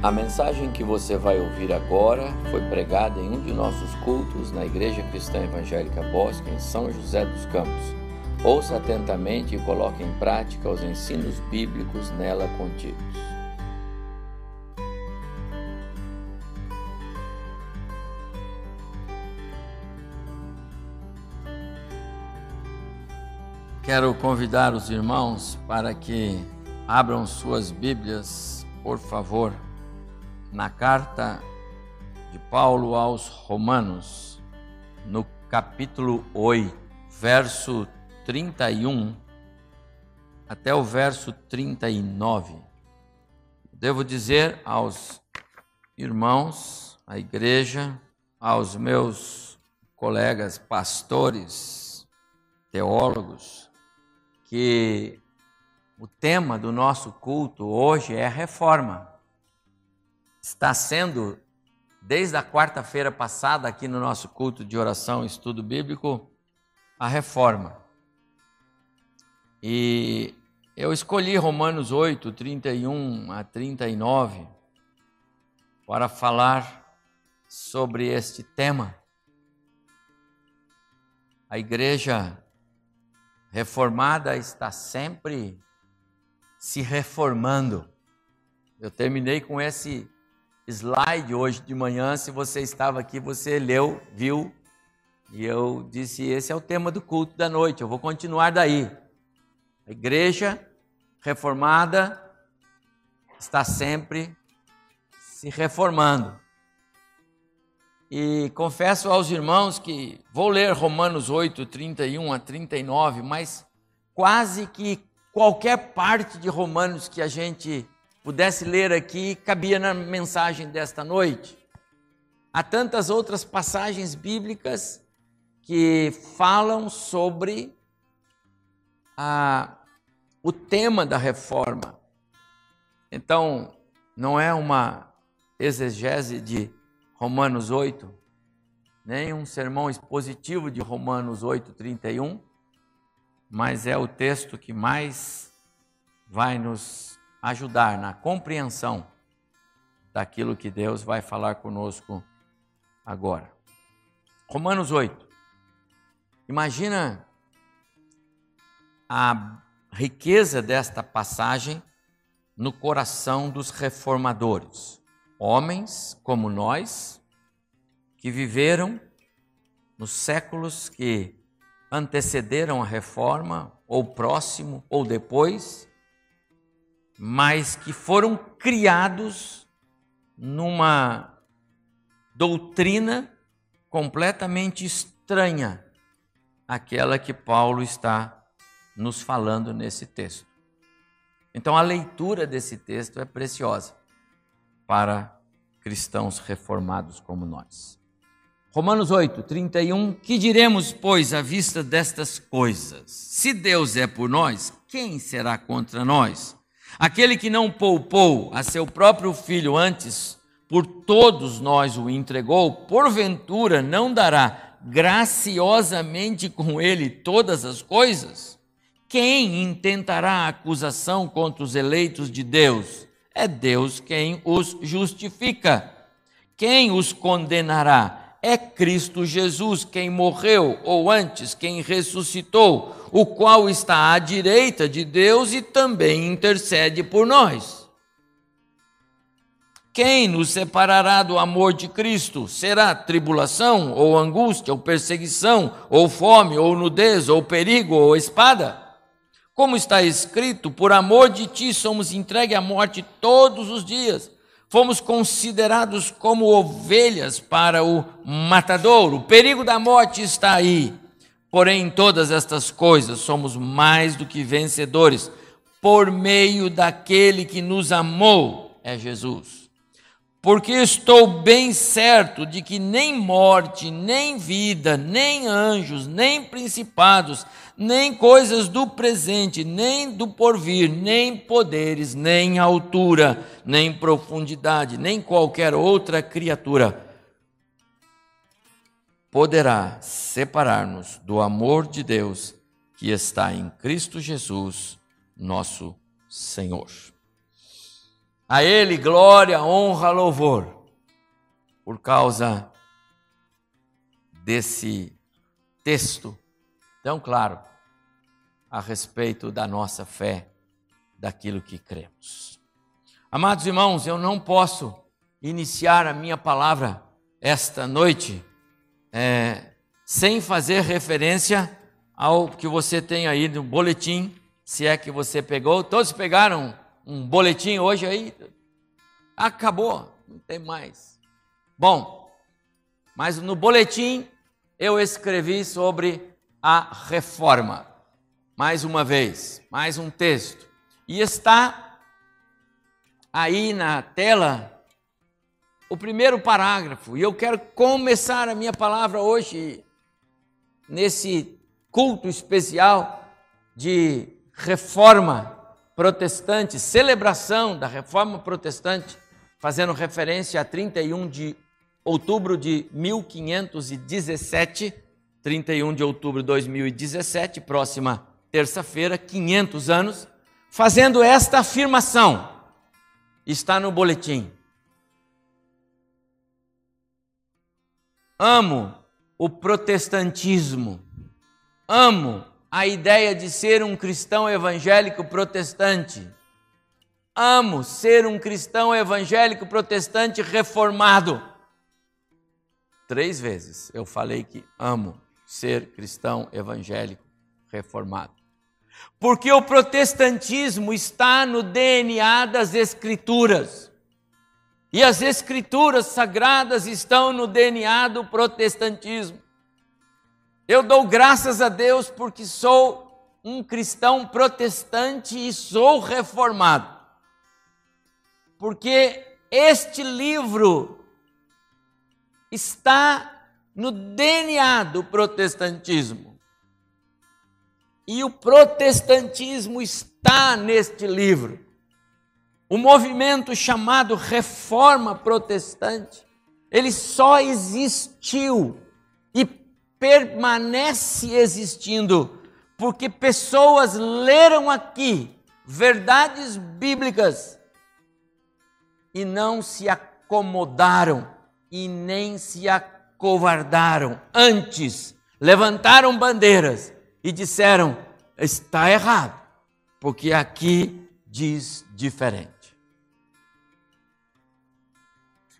A mensagem que você vai ouvir agora foi pregada em um de nossos cultos na Igreja Cristã Evangélica Bosque, em São José dos Campos. Ouça atentamente e coloque em prática os ensinos bíblicos nela contidos. Quero convidar os irmãos para que abram suas Bíblias, por favor, na carta de Paulo aos Romanos, no capítulo 8, verso 31 até o verso 39. Devo dizer aos irmãos, à igreja, aos meus colegas pastores, teólogos, que o tema do nosso culto hoje é reforma. Está sendo, desde a quarta-feira passada, aqui no nosso culto de oração e estudo bíblico, a reforma. E eu escolhi Romanos 8, 31 a 39, para falar sobre este tema. A igreja reformada está sempre se reformando. Eu terminei com esse slide hoje de manhã. Se você estava aqui, você leu, viu, e eu disse: esse é o tema do culto da noite. Eu vou continuar daí. A igreja reformada está sempre se reformando. E confesso aos irmãos que vou ler Romanos 8, 31 a 39, mas quase que qualquer parte de Romanos que a gente pudesse ler aqui cabia na mensagem desta noite. Há tantas outras passagens bíblicas que falam sobre a, o tema da reforma. Então, não é uma exegese de Romanos 8, nem um sermão expositivo de Romanos 8, 31, mas é o texto que mais vai nos ajudar na compreensão daquilo que Deus vai falar conosco agora. Romanos 8. Imagina a riqueza desta passagem no coração dos reformadores homens como nós, que viveram nos séculos que antecederam a reforma, ou próximo, ou depois, mas que foram criados numa doutrina completamente estranha àquela que Paulo está nos falando nesse texto. Então a leitura desse texto é preciosa para cristãos reformados como nós. Romanos 8, 31. Que diremos, pois, à vista destas coisas? Se Deus é por nós, quem será contra nós? Aquele que não poupou a seu próprio filho antes, por todos nós o entregou, porventura não dará graciosamente com ele todas as coisas? Quem intentará acusação contra os eleitos de Deus? é Deus quem os justifica. Quem os condenará? É Cristo Jesus, quem morreu, ou antes, quem ressuscitou, o qual está à direita de Deus e também intercede por nós. Quem nos separará do amor de Cristo? Será tribulação, ou angústia, ou perseguição, ou fome, ou nudez, ou perigo, ou espada? Como está escrito, por amor de ti somos entregues à morte todos os dias. Fomos considerados como ovelhas para o matador. O perigo da morte está aí. Porém, em todas estas coisas somos mais do que vencedores por meio daquele que nos amou, é Jesus porque estou bem certo de que nem morte, nem vida, nem anjos, nem principados, nem coisas do presente, nem do porvir, nem poderes, nem altura, nem profundidade, nem qualquer outra criatura poderá separar-nos do amor de Deus que está em Cristo Jesus, nosso Senhor. A Ele glória, honra, louvor, por causa desse texto tão claro a respeito da nossa fé, daquilo que cremos. Amados irmãos, eu não posso iniciar a minha palavra esta noite é, sem fazer referência ao que você tem aí no boletim, se é que você pegou. Todos pegaram um boletim hoje aí? Acabou, não tem mais. Bom, mas no boletim eu escrevi sobre a reforma. Mais uma vez, mais um texto. E está aí na tela o primeiro parágrafo. E eu quero começar a minha palavra hoje nesse culto especial de reforma protestante, celebração da reforma protestante, fazendo referência a 31 de outubro de 1517, 31 de outubro de 2017, próxima terça-feira, 500 anos, fazendo esta afirmação. Está no boletim. Amo o protestantismo. Amo a ideia de ser um cristão evangélico protestante. Amo ser um cristão evangélico protestante reformado. Três vezes eu falei que amo ser cristão evangélico reformado. Porque o protestantismo está no DNA das Escrituras. E as escrituras sagradas estão no DNA do protestantismo. Eu dou graças a Deus porque sou um cristão protestante e sou reformado. Porque este livro está no DNA do protestantismo. E o protestantismo está neste livro. O movimento chamado Reforma Protestante, ele só existiu e permanece existindo porque pessoas leram aqui verdades bíblicas e não se acomodaram e nem se acovardaram. Antes, levantaram bandeiras e disseram: está errado, porque aqui diz diferente.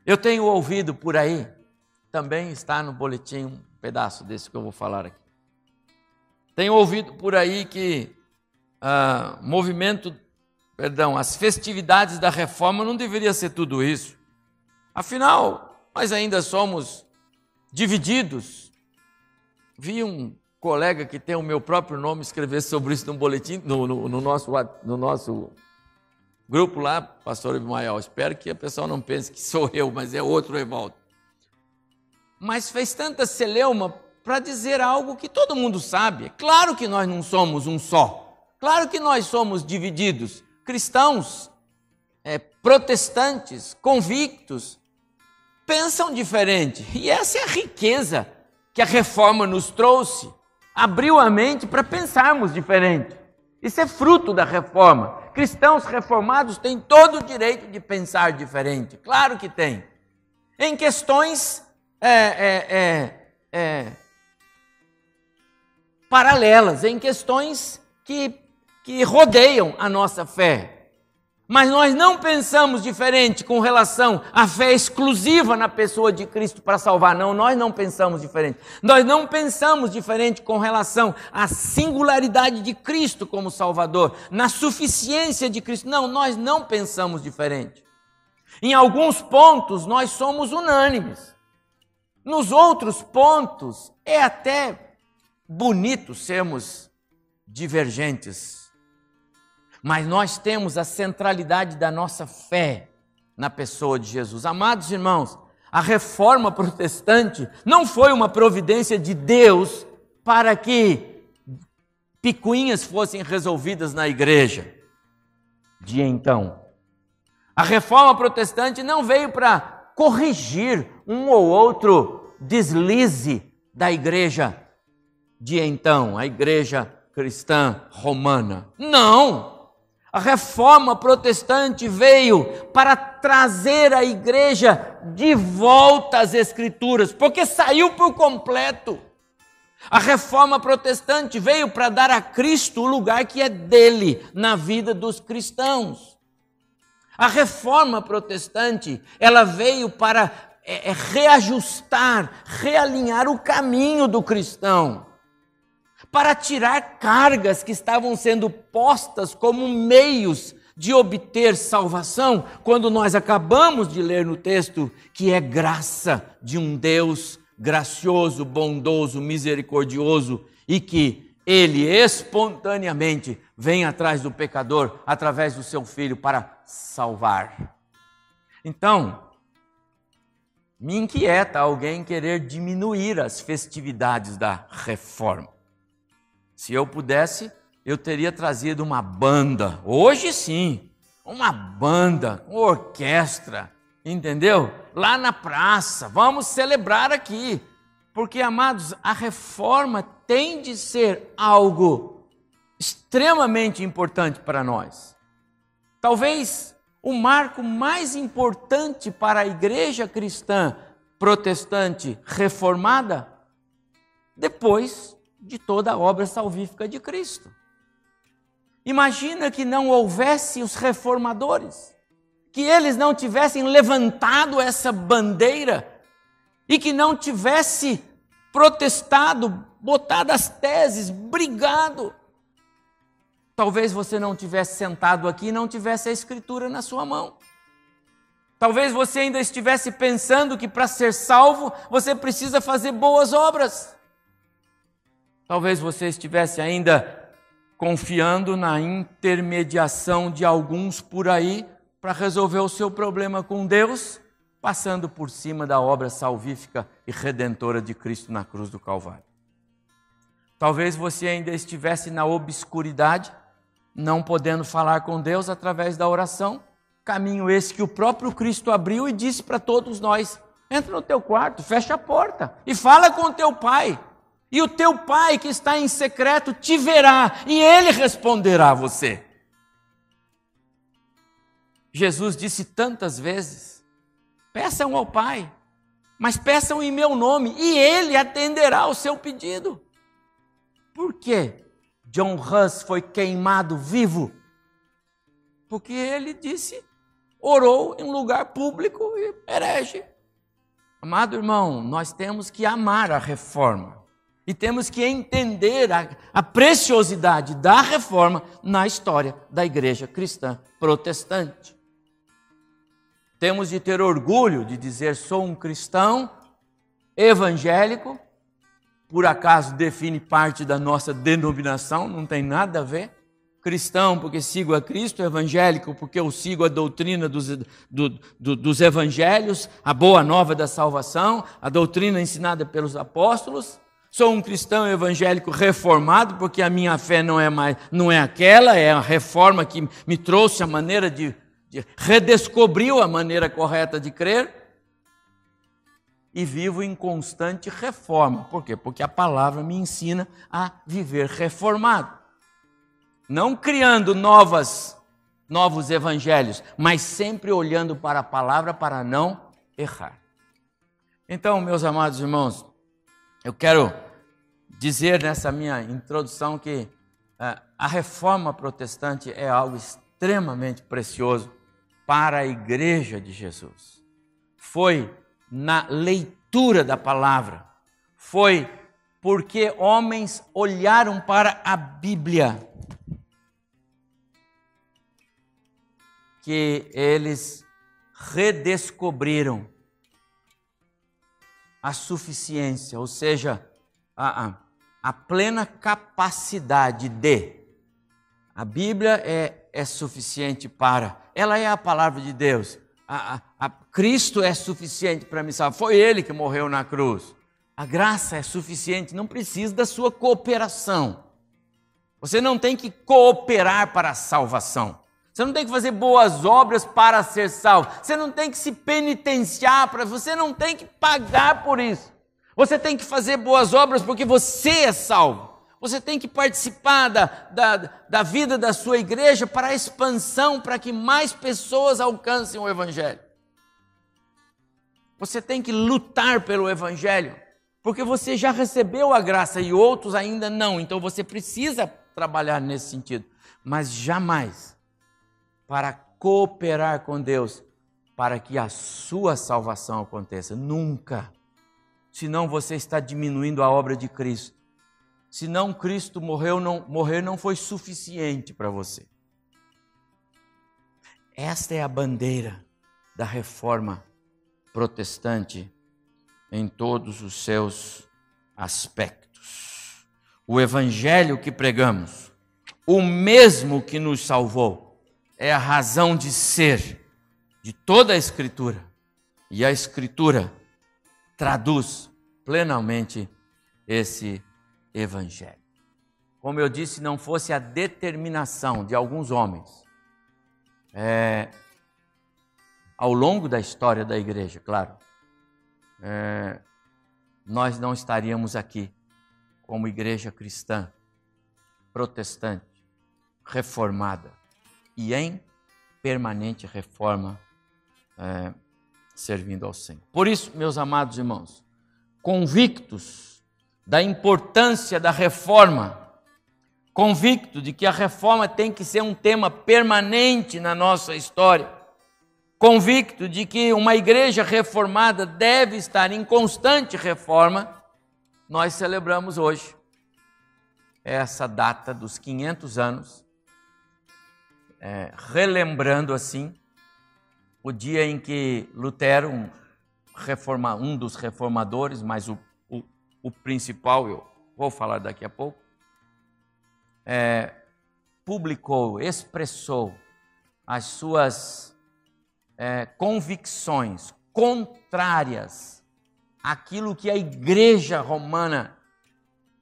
Eu tenho ouvido por aí, também está no boletim pedaço desse que eu vou falar aqui. Tenho ouvido por aí que ah, movimento, perdão, as festividades da reforma não deveria ser tudo isso. Afinal, nós ainda somos divididos. Vi um colega que tem o meu próprio nome escrever sobre isso no boletim, no, no, no nosso, no nosso grupo lá, pastor Abimael. Espero que a pessoa não pense que sou eu, mas é outro Evaldo. Mas fez tanta celeuma para dizer algo que todo mundo sabe. Claro que nós não somos um só. Claro que nós somos divididos. Cristãos, é, protestantes, convictos, pensam diferente. E essa é a riqueza que a reforma nos trouxe. Abriu a mente para pensarmos diferente. Isso é fruto da reforma. Cristãos reformados têm todo o direito de pensar diferente. Claro que tem. Em questões é, é, é, é paralelas, em questões que, que rodeiam a nossa fé. Mas nós não pensamos diferente com relação à fé exclusiva na pessoa de Cristo para salvar. Não, nós não pensamos diferente. Nós não pensamos diferente com relação à singularidade de Cristo como Salvador, na suficiência de Cristo. Não, nós não pensamos diferente. Em alguns pontos nós somos unânimes. Nos outros pontos é até bonito sermos divergentes mas nós temos a centralidade da nossa fé na pessoa de Jesus. Amados irmãos, a reforma protestante não foi uma providência de Deus para que picuinhas fossem resolvidas na igreja de então. A reforma protestante não veio para corrigir um ou outro deslize da igreja de então, a igreja cristã romana. Não! A reforma protestante veio para trazer a igreja de volta às Escrituras, porque saiu por completo. A reforma protestante veio para dar a Cristo o lugar que é dele na vida dos cristãos. A reforma protestante, ela veio para é, é, reajustar, realinhar o caminho do cristão, para tirar cargas que estavam sendo postas como meios de obter salvação, quando nós acabamos de ler no texto que é graça de um Deus gracioso, bondoso, misericordioso e que ele espontaneamente vem atrás do pecador através do seu filho para salvar. Então, me inquieta alguém querer diminuir as festividades da reforma. Se eu pudesse, eu teria trazido uma banda, hoje sim, uma banda, uma orquestra, entendeu? Lá na praça, vamos celebrar aqui. Porque, amados, a reforma tem de ser algo extremamente importante para nós. Talvez o marco mais importante para a igreja cristã protestante reformada depois de toda a obra salvífica de Cristo. Imagina que não houvesse os reformadores que eles não tivessem levantado essa bandeira e que não tivesse protestado, botado as teses, brigado. Talvez você não tivesse sentado aqui e não tivesse a escritura na sua mão. Talvez você ainda estivesse pensando que para ser salvo você precisa fazer boas obras. Talvez você estivesse ainda confiando na intermediação de alguns por aí para resolver o seu problema com Deus, passando por cima da obra salvífica e redentora de Cristo na cruz do Calvário. Talvez você ainda estivesse na obscuridade, não podendo falar com Deus através da oração, caminho esse que o próprio Cristo abriu e disse para todos nós: entra no teu quarto, fecha a porta e fala com o teu pai. E o teu pai que está em secreto te verá e ele responderá a você. Jesus disse tantas vezes: peçam ao Pai, mas peçam em meu nome, e Ele atenderá o seu pedido. Por quê? John Huss foi queimado vivo? Porque ele disse, orou em lugar público e herege. Amado irmão, nós temos que amar a reforma e temos que entender a, a, preciosidade da reforma na história da igreja cristã protestante. Temos de ter orgulho de dizer: sou um cristão evangélico, por acaso define parte da nossa denominação, não tem nada a ver. Cristão, porque sigo a Cristo, evangélico, porque eu sigo a doutrina dos, do, do, dos evangelhos, a boa nova da salvação, a doutrina ensinada pelos apóstolos. Sou um cristão evangélico reformado, porque a minha fé não é mais, não é aquela, é a reforma que me trouxe a maneira de redescobriu a maneira correta de crer e vivo em constante reforma. Por quê? Porque a palavra me ensina a viver reformado. Não criando novas novos evangelhos, mas sempre olhando para a palavra para não errar. Então, meus amados irmãos, eu quero dizer nessa minha introdução que uh, a reforma protestante é algo extremamente precioso para a igreja de Jesus. Foi na leitura da palavra, foi porque homens olharam para a Bíblia que eles redescobriram a suficiência, ou seja, a, a, plena capacidade de. A Bíblia é, é suficiente para ela é a palavra de Deus. A, a, a Cristo é suficiente para me salvar. Foi Ele que morreu na cruz. A graça é suficiente, não precisa da sua cooperação. Você não tem que cooperar para a salvação. Você não tem que fazer boas obras para ser salvo. Você não tem que se penitenciar para. Você não tem que pagar por isso. Você tem que fazer boas obras porque você é salvo. Você tem que participar da, da, da vida da sua igreja para a expansão, para que mais pessoas alcancem o Evangelho. Você tem que lutar pelo Evangelho, porque você já recebeu a graça e outros ainda não. Então você precisa trabalhar nesse sentido, mas jamais para cooperar com Deus para que a sua salvação aconteça. Nunca. Senão você está diminuindo a obra de Cristo. Senão Cristo morreu, não, morrer não foi suficiente para você. Esta é a bandeira da reforma protestante em todos os seus aspectos. O evangelho que pregamos, o mesmo que nos salvou, é a razão de ser de toda a Escritura. E a Escritura traduz plenamente esse evangelho. Como eu disse, não fosse a determinação de alguns homens, é, ao longo da história da igreja, claro, é, nós não estaríamos aqui como igreja cristã, protestante, reformada e em permanente reforma, é, servindo ao Senhor. Por isso, meus amados irmãos, convictos da importância da reforma, convicto de que a reforma tem que ser um tema permanente na nossa história, convicto de que uma igreja reformada deve estar em constante reforma, nós celebramos hoje essa data dos 500 anos, é, relembrando assim o dia em que Lutero, um, reforma, um dos reformadores, mas o, o, o, principal, eu vou falar daqui a pouco, é, publicou, expressou as suas é, convicções contrárias àquilo que a igreja romana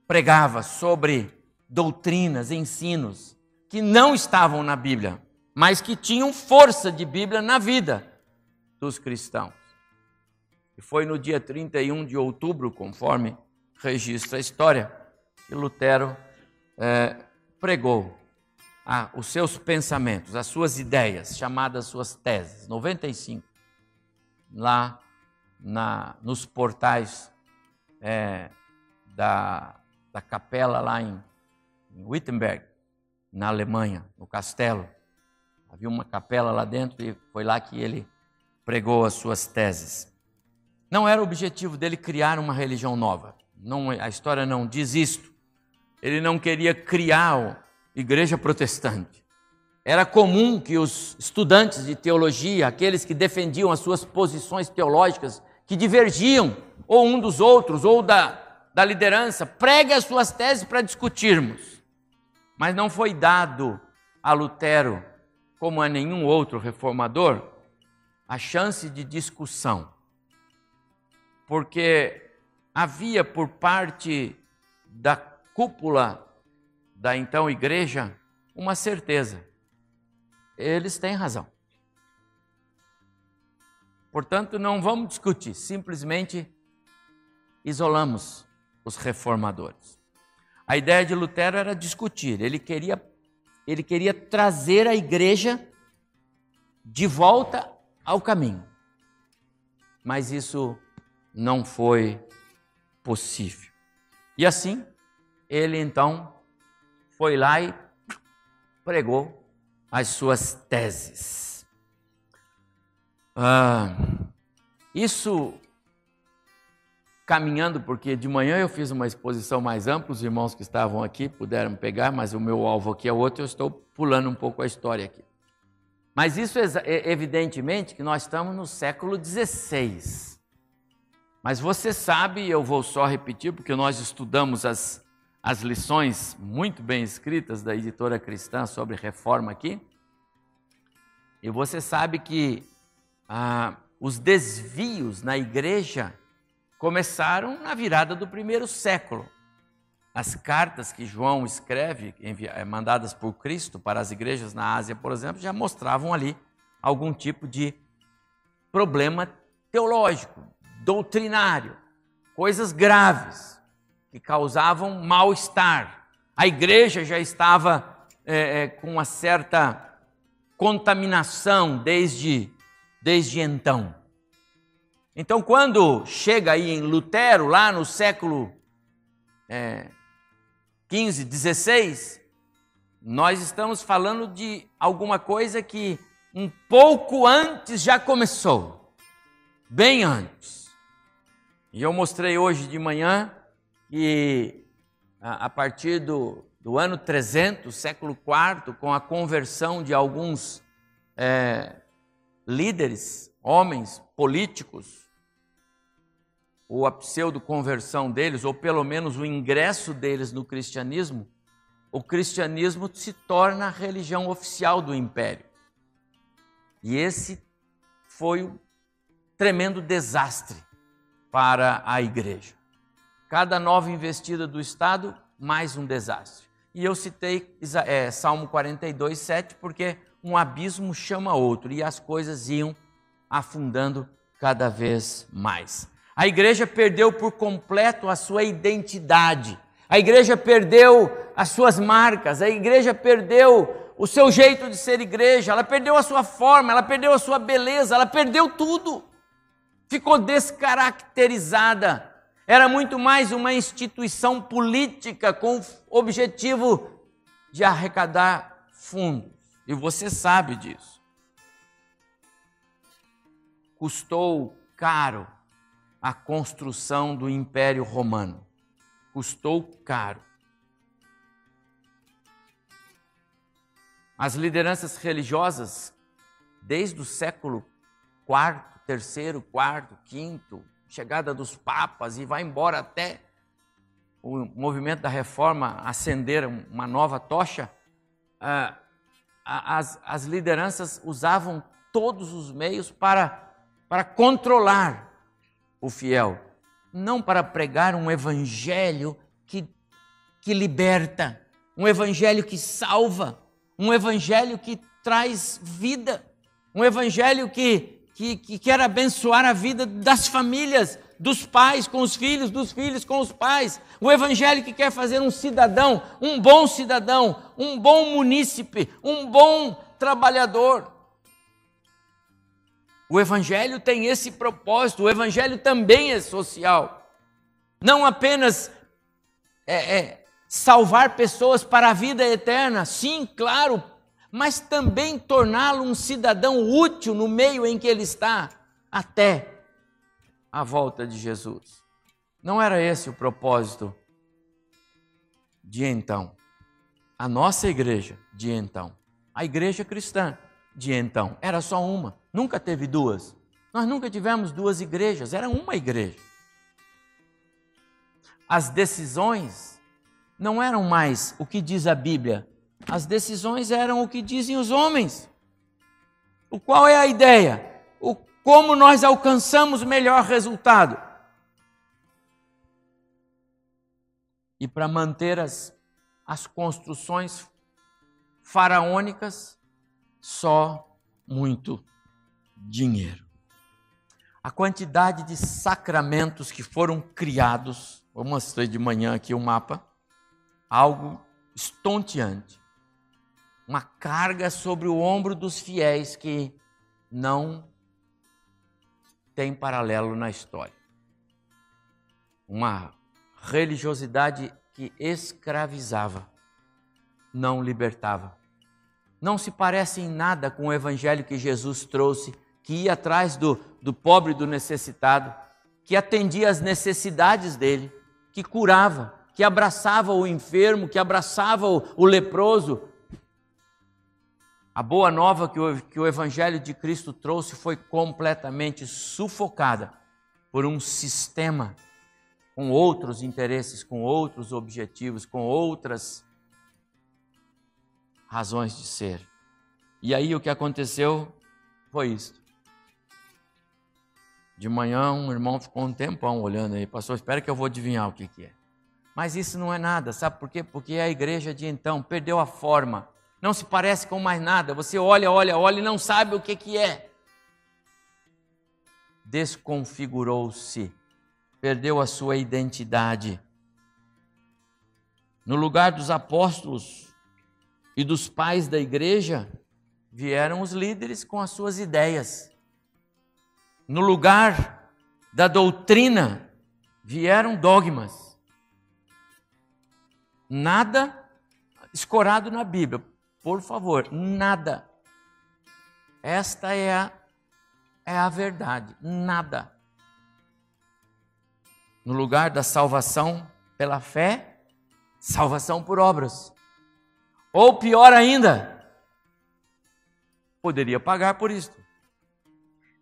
pregava sobre doutrinas, ensinos que não estavam na Bíblia, mas que tinham força de Bíblia na vida dos cristãos. E foi no dia 31 de outubro, conforme registra a história, que Lutero é, pregou ah, os seus pensamentos, as suas ideias, chamadas suas teses, 95, lá na, nos portais é, da, da capela lá em, em Wittenberg, na Alemanha, no castelo. Havia uma capela lá dentro e foi lá que ele pregou as suas teses. Não era o objetivo dele criar uma religião nova. Não, a história não diz isto. Ele não queria criar igreja protestante. Era comum que os estudantes de teologia, aqueles que defendiam as suas posições teológicas, que divergiam ou um dos outros, ou da, da liderança, pregue as suas teses para discutirmos. Mas não foi dado a Lutero, como a nenhum outro reformador, a chance de discussão. Porque havia por parte da cúpula da então igreja uma certeza: eles têm razão. Portanto, não vamos discutir, simplesmente isolamos os reformadores. A ideia de Lutero era discutir, ele queria, ele queria trazer a igreja de volta ao caminho. Mas isso não foi possível. E assim, ele então foi lá e pregou as suas teses. Ah, isso caminhando, porque de manhã eu fiz uma exposição mais ampla, os irmãos que estavam aqui puderam pegar, mas o meu alvo aqui é outro, eu estou pulando um pouco a história aqui. Mas isso é evidentemente que nós estamos no século XVI. Mas você sabe, eu vou só repetir, porque nós estudamos as as lições muito bem escritas da editora cristã sobre reforma aqui. E você sabe que ah, os desvios na igreja começaram na virada do primeiro século. As cartas que João escreve, eh, mandadas por Cristo para as igrejas na Ásia, por exemplo, já mostravam ali algum tipo de problema teológico, doutrinário, coisas graves que causavam mal-estar A igreja já estava é, é, com uma certa contaminação desde, desde então. Então, quando chega aí em Lutero, lá no século é, 15, 16, nós estamos falando de alguma coisa que um pouco antes já começou, bem antes. E eu mostrei hoje de manhã que a partir do, do ano 300, século IV, com a conversão de alguns é, líderes, homens políticos, ou a pseudo-conversão deles, ou pelo menos o ingresso deles no cristianismo, o cristianismo se torna a religião oficial do império. E esse foi um tremendo desastre para a igreja. Cada nova investida do Estado, mais um desastre. E eu citei é, Salmo 42, 7, porque um abismo chama outro e as coisas iam afundando cada vez mais. A igreja perdeu por completo a sua identidade. A igreja perdeu as suas marcas, a igreja perdeu o seu jeito de ser igreja, ela perdeu a sua forma, ela perdeu a sua beleza, ela perdeu tudo. Ficou descaracterizada. Era muito mais uma instituição política com o objetivo de arrecadar fundos. E você sabe disso. Custou caro a construção do Império Romano. Custou caro. As lideranças religiosas, desde o século IV, terceiro, quarto, quinto, chegada dos papas e vai embora até o movimento da reforma acender uma nova tocha, ah, as, as lideranças usavam todos os meios para, para controlar o fiel, não para pregar um evangelho que, que liberta, um evangelho que salva, um evangelho que traz vida, um evangelho que, que, que quer abençoar a vida das famílias, dos pais com os filhos, dos filhos com os pais. O evangelho que quer fazer um cidadão, um bom cidadão, um bom munícipe, um bom trabalhador. O Evangelho tem esse propósito, o Evangelho também é social. Não apenas é, é, salvar pessoas para a vida eterna, sim, claro, mas também torná-lo um cidadão útil no meio em que ele está, até a volta de Jesus. Não era esse o propósito de então. A nossa igreja de então, a igreja cristã de então, era só uma. Nunca teve duas. Nós nunca tivemos duas igrejas, era uma igreja. As decisões não eram mais o que diz a Bíblia, as decisões eram o que dizem os homens. O qual é a ideia? O como nós alcançamos melhor resultado. E para manter as, as construções faraônicas, só muito dinheiro. A quantidade de sacramentos que foram criados, vou mostrar de manhã aqui o mapa, algo estonteante. Uma carga sobre o ombro dos fiéis que não tem paralelo na história. Uma religiosidade que escravizava, não libertava. Não se parece em nada com o evangelho que Jesus trouxe que ia atrás do, do pobre e do necessitado, que atendia às necessidades dele, que curava, que abraçava o enfermo, que abraçava o, o leproso. A boa nova que o, que o Evangelho de Cristo trouxe foi completamente sufocada por um sistema com outros interesses, com outros objetivos, com outras razões de ser. E aí o que aconteceu foi isso. De manhã, um irmão ficou um tempão olhando aí, pastor, espera que eu vou adivinhar o que, que é. Mas isso não é nada, sabe por quê? Porque a igreja de então perdeu a forma, não se parece com mais nada. Você olha, olha, olha e não sabe o que, que é. Desconfigurou-se, perdeu a sua identidade. No lugar dos apóstolos e dos pais da igreja, vieram os líderes com as suas ideias. No lugar da doutrina, vieram dogmas. Nada escorado na Bíblia, por favor, nada. Esta é a, é a verdade, nada. No lugar da salvação pela fé, salvação por obras. Ou pior ainda, poderia pagar por isto.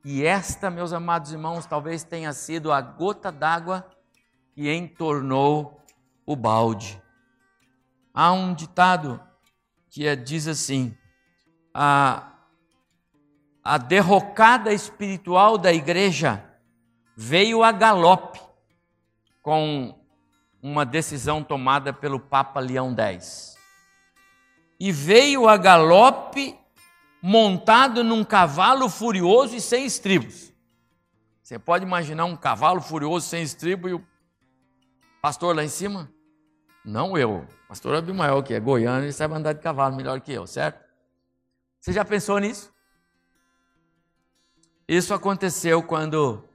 E esta, meus amados irmãos, talvez tenha sido a gota d'água que entornou o balde. Há um ditado que é, diz assim: a, a derrocada espiritual da igreja veio a galope com uma decisão tomada pelo Papa Leão X. E veio a galope montado num cavalo furioso e sem estribos. Você pode imaginar um cavalo furioso sem estribo e o pastor lá em cima? Não eu. Pastor Abimael, que é goiano, ele sabe andar de cavalo melhor que eu, certo? Você já pensou nisso? Isso aconteceu quando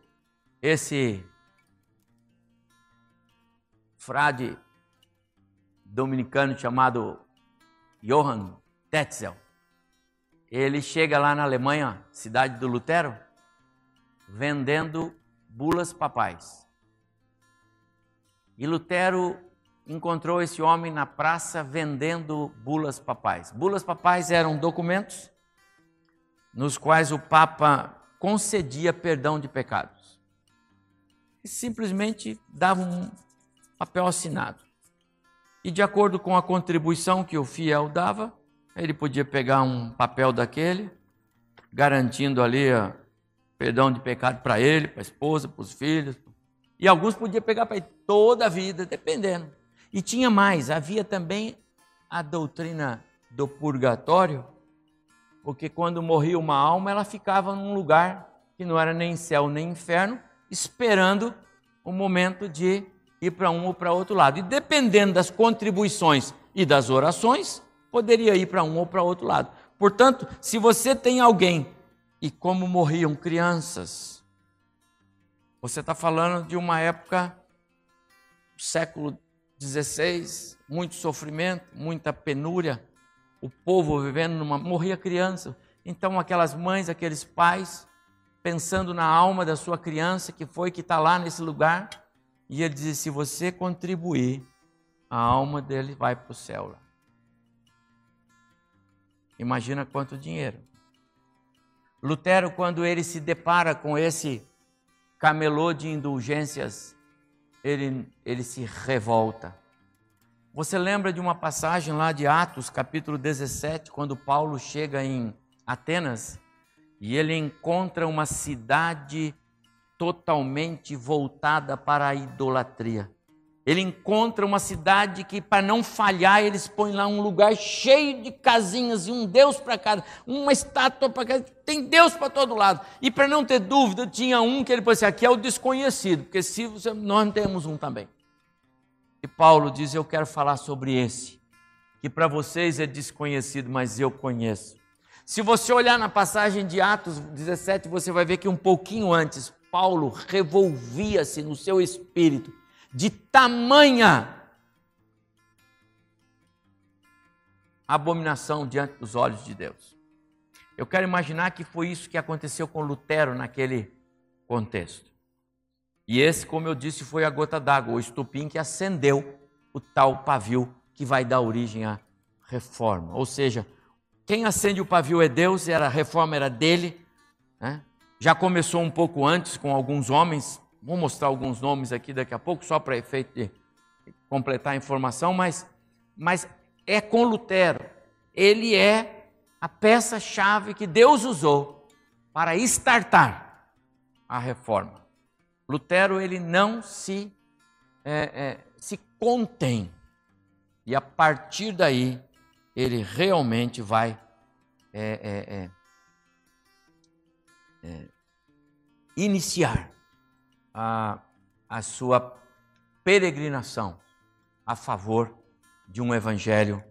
esse frade dominicano chamado Johann Tetzel, ele chega lá na Alemanha, cidade do Lutero, vendendo bulas papais. E Lutero encontrou esse homem na praça vendendo bulas papais. Bulas papais eram documentos nos quais o Papa concedia perdão de pecados. E simplesmente dava um papel assinado. E de acordo com a contribuição que o fiel dava, ele podia pegar um papel daquele, garantindo ali a perdão de pecado para ele, para a esposa, para os filhos. E alguns podiam pegar para toda a vida, dependendo. E tinha mais, havia também a doutrina do purgatório, porque quando morria uma alma, ela ficava num lugar que não era nem céu nem inferno, esperando o momento de ir para um ou para outro lado. E dependendo das contribuições e das orações, poderia ir para um ou para outro lado. Portanto, se você tem alguém, e como morriam crianças, você está falando de uma época, século XVI, muito sofrimento, muita penúria, o povo vivendo numa. morria criança. Então, aquelas mães, aqueles pais, pensando na alma da sua criança que foi que está lá nesse lugar, e ele dizia: se você contribuir, a alma dele vai para o céu lá. Imagina quanto dinheiro. Lutero, quando ele se depara com esse camelô de indulgências, ele, ele se revolta. Você lembra de uma passagem lá de Atos, capítulo 17, quando Paulo chega em Atenas e ele encontra uma cidade totalmente voltada para a idolatria. Ele encontra uma cidade que, para não falhar, eles põem lá um lugar cheio de casinhas e um Deus para cada, uma estátua para cada, tem Deus para todo lado. E para não ter dúvida, tinha um que ele pôs assim: aqui é o desconhecido, porque se você, nós temos um também. E Paulo diz: Eu quero falar sobre esse, que para vocês é desconhecido, mas eu conheço. Se você olhar na passagem de Atos 17, você vai ver que um pouquinho antes, Paulo revolvia-se no seu espírito de tamanha abominação diante dos olhos de Deus. Eu quero imaginar que foi isso que aconteceu com Lutero naquele contexto. E esse, como eu disse, foi a gota d'água, o estupim que acendeu o tal pavio que vai dar origem à reforma. Ou seja, quem acende o pavio é Deus, era a reforma era dele. Né? Já começou um pouco antes com alguns homens Vou mostrar alguns nomes aqui daqui a pouco, só para efeito de completar a informação, mas, mas é com Lutero. Ele é a peça-chave que Deus usou para estartar a reforma. Lutero ele não se, é, é, se contém. E a partir daí, ele realmente vai é, é, é, é iniciar a, a sua peregrinação a favor de um evangelho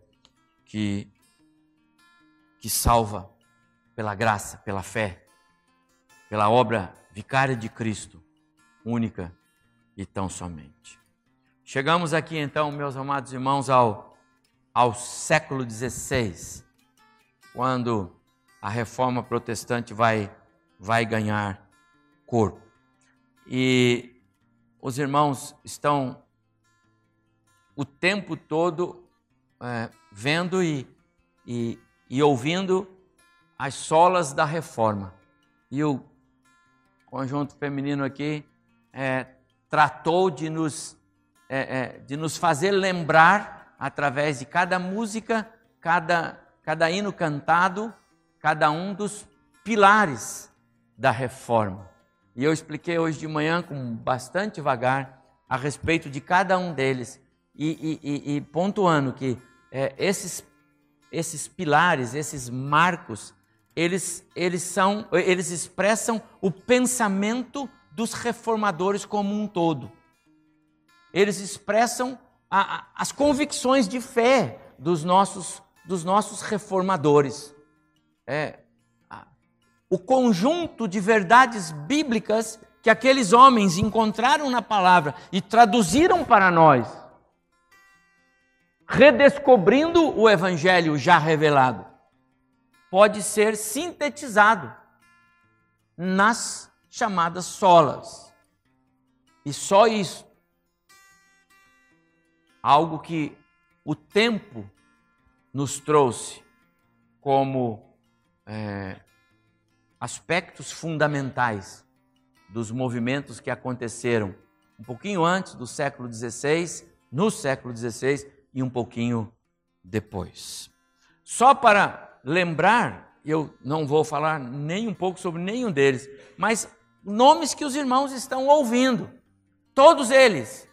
que que salva pela graça, pela fé, pela obra vicária de Cristo, única e tão somente. Chegamos aqui então, meus amados irmãos, ao, ao século XVI, quando a reforma protestante vai, vai ganhar corpo. E os irmãos estão o tempo todo é, vendo e, e, e ouvindo as solas da reforma. E o conjunto feminino aqui é, tratou de nos, é, é, de nos fazer lembrar, através de cada música, cada, cada hino cantado, cada um dos pilares da reforma. E eu expliquei hoje de manhã com bastante vagar a respeito de cada um deles e, e, e pontuando que é, esses, esses pilares, esses marcos, eles, eles, são, eles expressam o pensamento dos reformadores como um todo. Eles expressam a, a, as convicções de fé dos nossos, dos nossos reformadores. É, o conjunto de verdades bíblicas que aqueles homens encontraram na palavra e traduziram para nós redescobrindo o evangelho já revelado, pode ser sintetizado nas chamadas solas. E só isso. Algo que o tempo nos trouxe como é, aspectos fundamentais dos movimentos que aconteceram um pouquinho antes do século XVI, no século XVI e um pouquinho depois. Só para lembrar, eu não vou falar nem um pouco sobre nenhum deles, mas nomes que os irmãos estão ouvindo, todos eles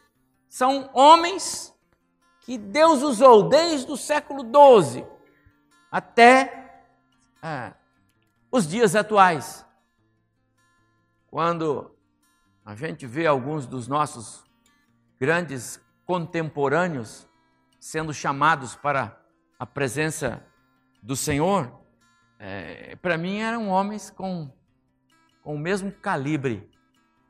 são homens que Deus usou desde o século XII até ah, os dias atuais. Quando a gente vê alguns dos nossos grandes contemporâneos sendo chamados para a presença do Senhor, é, para mim eram homens com, com o mesmo calibre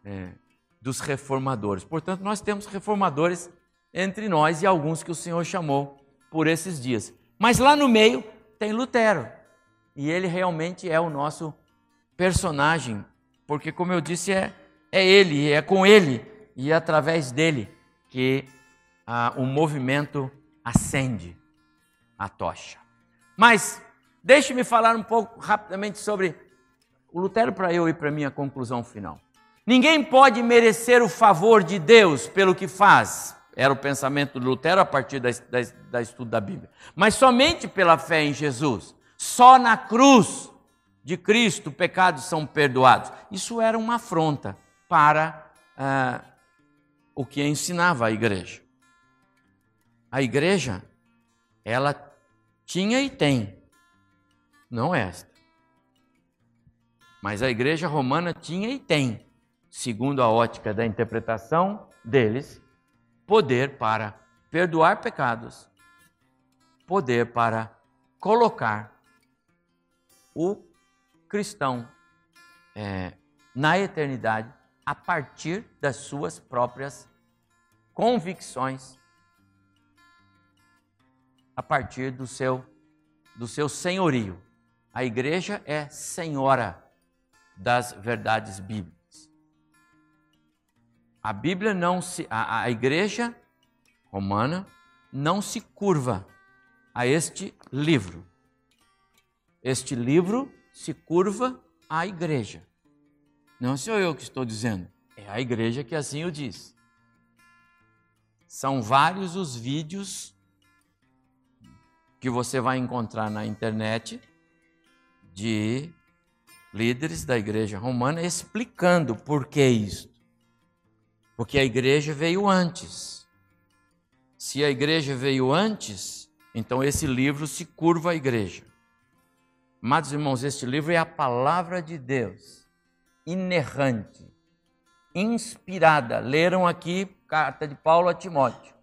é, dos reformadores. Portanto, nós temos reformadores entre nós e alguns que o Senhor chamou por esses dias. Mas lá no meio tem Lutero, e ele realmente é o nosso personagem, porque, como eu disse, é, é ele, é com ele e é através dele que ah, o movimento acende a tocha. Mas deixe-me falar um pouco rapidamente sobre o Lutero para eu ir para minha conclusão final. Ninguém pode merecer o favor de Deus pelo que faz. Era o pensamento de Lutero a partir da, da, da estudo da Bíblia. Mas somente pela fé em Jesus. Só na cruz de Cristo pecados são perdoados. Isso era uma afronta para ah, o que ensinava a igreja. A igreja, ela tinha e tem, não esta. Mas a igreja romana tinha e tem, segundo a ótica da interpretação deles, poder para perdoar pecados, poder para colocar o cristão é, na eternidade a partir das suas próprias convicções a partir do seu, do seu senhorio. A igreja é senhora das verdades bíblicas. A Bíblia não se. A, a igreja romana não se curva a este livro. Este livro se curva à igreja. Não sou eu que estou dizendo, é a igreja que assim o diz. São vários os vídeos que você vai encontrar na internet de líderes da igreja romana explicando por que isso. Porque a igreja veio antes. Se a igreja veio antes, então esse livro se curva à igreja. Amados irmãos, este livro é a palavra de Deus, inerrante, inspirada. Leram aqui carta de Paulo a Timóteo.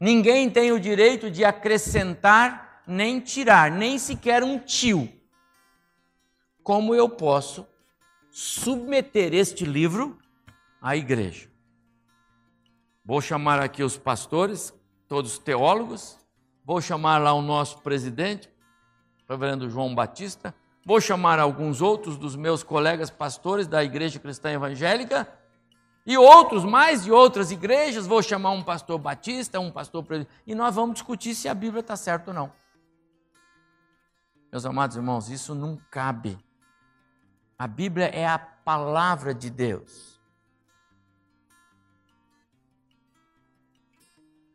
Ninguém tem o direito de acrescentar nem tirar, nem sequer um tio. Como eu posso submeter este livro à igreja? Vou chamar aqui os pastores, todos teólogos, vou chamar lá o nosso presidente, reverendo João Batista, vou chamar alguns outros dos meus colegas pastores da Igreja Cristã Evangélica e outros mais de outras igrejas, vou chamar um pastor batista, um pastor e nós vamos discutir se a Bíblia está certa ou não. Meus amados irmãos, isso não cabe. A Bíblia é a palavra de Deus.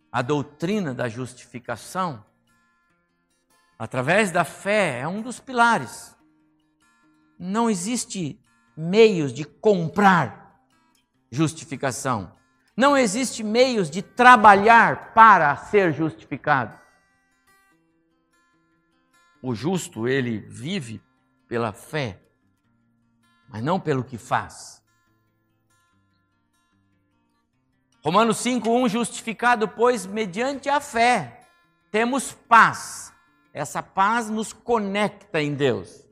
A doutrina da justificação, através da fé, é um dos pilares. Não existe meios de comprar justificação. Não existe meios de trabalhar para ser justificado. O justo, ele vive pela fé, mas não pelo que faz. Romanos 5:1 justificado, pois mediante a fé temos paz. Essa paz nos conecta em Deus.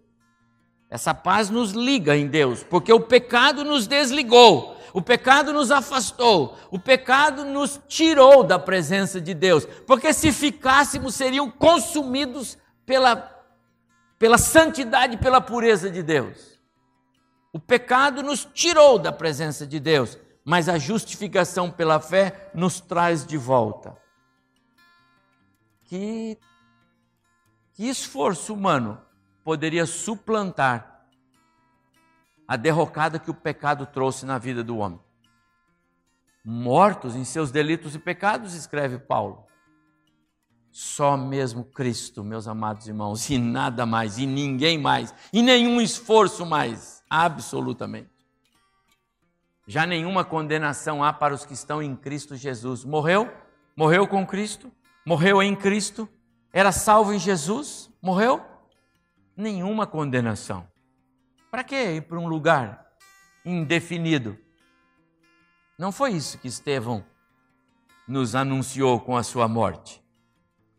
Essa paz nos liga em Deus, porque o pecado nos desligou o pecado nos afastou, o pecado nos tirou da presença de Deus, porque se ficássemos seriam consumidos pela, pela santidade, pela pureza de Deus. O pecado nos tirou da presença de Deus, mas a justificação pela fé nos traz de volta. Que, que esforço humano poderia suplantar a derrocada que o pecado trouxe na vida do homem. Mortos em seus delitos e pecados, escreve Paulo. Só mesmo Cristo, meus amados irmãos, e nada mais, e ninguém mais, e nenhum esforço mais, absolutamente. Já nenhuma condenação há para os que estão em Cristo Jesus. Morreu? Morreu com Cristo? Morreu em Cristo? Era salvo em Jesus? Morreu? Nenhuma condenação. Para que ir para um lugar indefinido? Não foi isso que Estevão nos anunciou com a sua morte.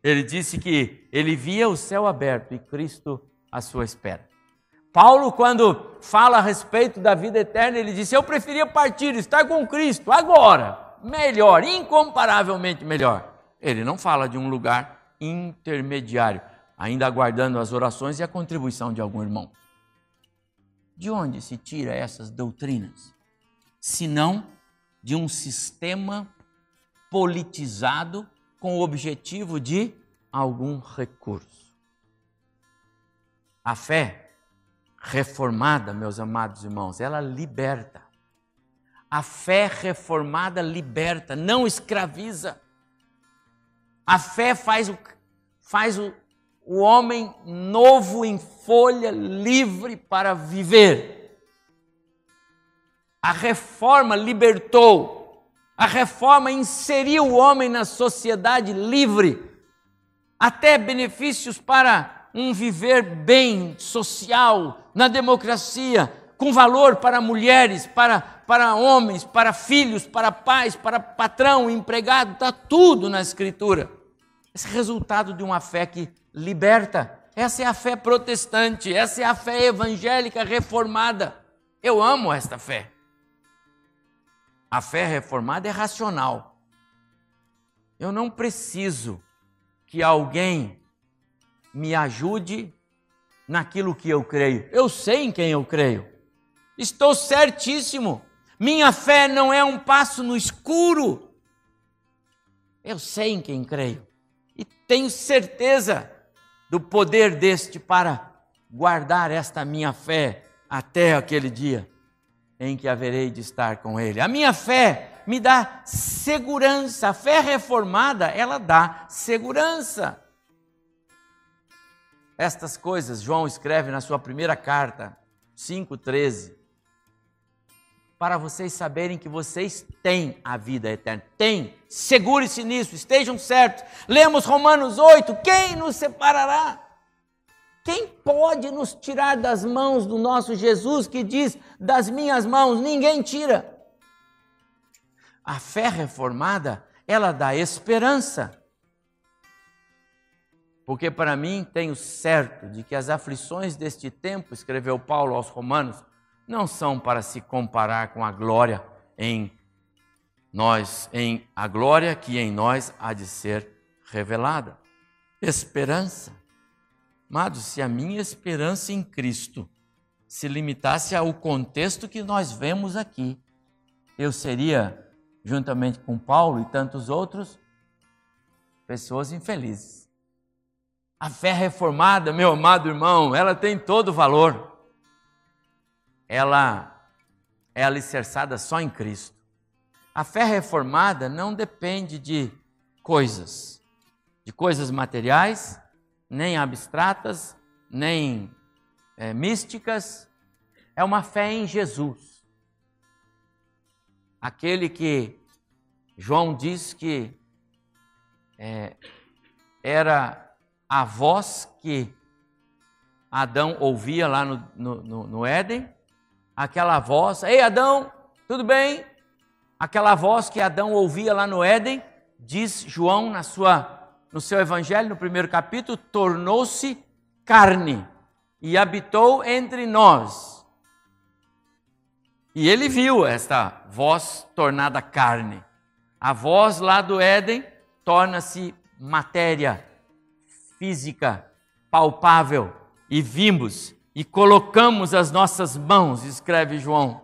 Ele disse que ele via o céu aberto e Cristo à sua espera. Paulo, quando fala a respeito da vida eterna, ele disse: Eu preferia partir, estar com Cristo agora, melhor, incomparavelmente melhor. Ele não fala de um lugar intermediário, ainda aguardando as orações e a contribuição de algum irmão. De onde se tira essas doutrinas? Senão de um sistema politizado com o objetivo de algum recurso. A fé reformada, meus amados irmãos, ela liberta. A fé reformada liberta, não escraviza. A fé faz o, faz o, o homem novo em folha, livre para viver. A reforma libertou, a reforma inseriu o homem na sociedade livre, até benefícios para um viver bem social, na democracia, com valor para mulheres, para, para homens, para filhos, para pais, para patrão, empregado, está tudo na Escritura. Esse resultado de uma fé que liberta. Essa é a fé protestante, essa é a fé evangélica reformada. Eu amo esta fé. A fé reformada é racional. Eu não preciso que alguém me ajude naquilo que eu creio. Eu sei em quem eu creio. Estou certíssimo. Minha fé não é um passo no escuro. Eu sei em quem creio. E tenho certeza do poder deste para guardar esta minha fé até aquele dia em que haverei de estar com Ele. A minha fé me dá segurança. A fé reformada, ela dá segurança. Estas coisas João escreve na sua primeira carta, 5,13 para vocês saberem que vocês têm a vida eterna. Tem. Segure-se nisso, estejam certos. Lemos Romanos 8: quem nos separará? Quem pode nos tirar das mãos do nosso Jesus que diz: das minhas mãos ninguém tira? A fé reformada, ela dá esperança. Porque para mim tenho certo de que as aflições deste tempo, escreveu Paulo aos Romanos, não são para se comparar com a glória em nós, em a glória que em nós há de ser revelada. Esperança. Amados, se a minha esperança em Cristo se limitasse ao contexto que nós vemos aqui, eu seria, juntamente com Paulo e tantos outros, pessoas infelizes. A fé reformada, meu amado irmão, ela tem todo valor. Ela é alicerçada só em Cristo. A fé reformada não depende de coisas, de coisas materiais, nem abstratas, nem é, místicas. É uma fé em Jesus. Aquele que João diz que é, era a voz que Adão ouvia lá no, no, no Éden, aquela voz, ei Adão, tudo bem? aquela voz que Adão ouvia lá no Éden, diz João na sua no seu evangelho, no primeiro capítulo, tornou-se carne e habitou entre nós. E ele viu esta voz tornada carne. A voz lá do Éden torna-se matéria física, palpável, e vimos e colocamos as nossas mãos, escreve João.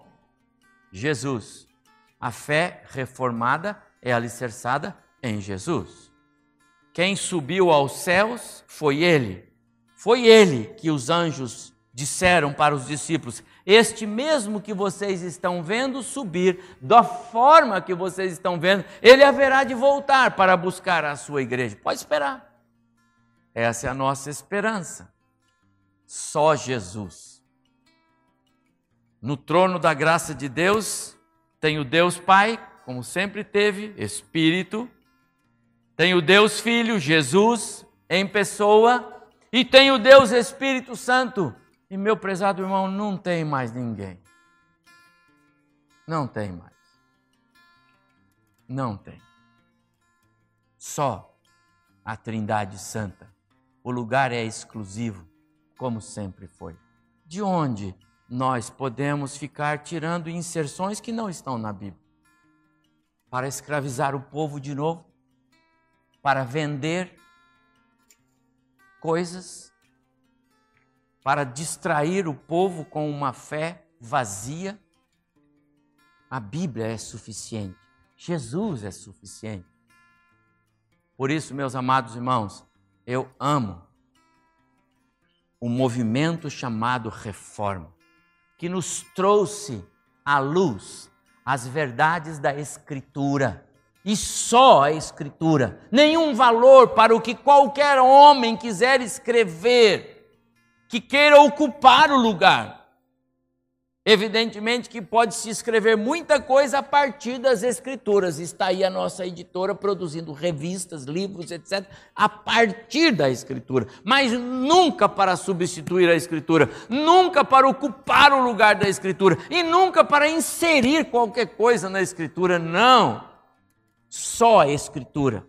Jesus a fé reformada é alicerçada em Jesus. Quem subiu aos céus foi ele. Foi ele que os anjos disseram para os discípulos: Este mesmo que vocês estão vendo subir, da forma que vocês estão vendo, ele haverá de voltar para buscar a sua igreja. Pode esperar. Essa é a nossa esperança. Só Jesus. No trono da graça de Deus, tem o Deus Pai, como sempre teve, Espírito. Tem o Deus Filho, Jesus, em pessoa. E tem o Deus Espírito Santo. E meu prezado irmão, não tem mais ninguém. Não tem mais. Não tem. Só a Trindade Santa. O lugar é exclusivo, como sempre foi. De onde nós podemos ficar tirando inserções que não estão na Bíblia para escravizar o povo de novo, para vender coisas, para distrair o povo com uma fé vazia. A Bíblia é suficiente, Jesus é suficiente. Por isso, meus amados irmãos, eu amo o movimento chamado reforma que nos trouxe à luz as verdades da Escritura. E só a Escritura. Nenhum valor para o que qualquer homem quiser escrever, que queira ocupar o lugar. Evidentemente que pode se escrever muita coisa a partir das escrituras. Está aí a nossa editora produzindo revistas, livros, etc., a partir da escritura. Mas nunca para substituir a escritura, nunca para ocupar o lugar da escritura e nunca para inserir qualquer coisa na escritura. Não. Só a escritura.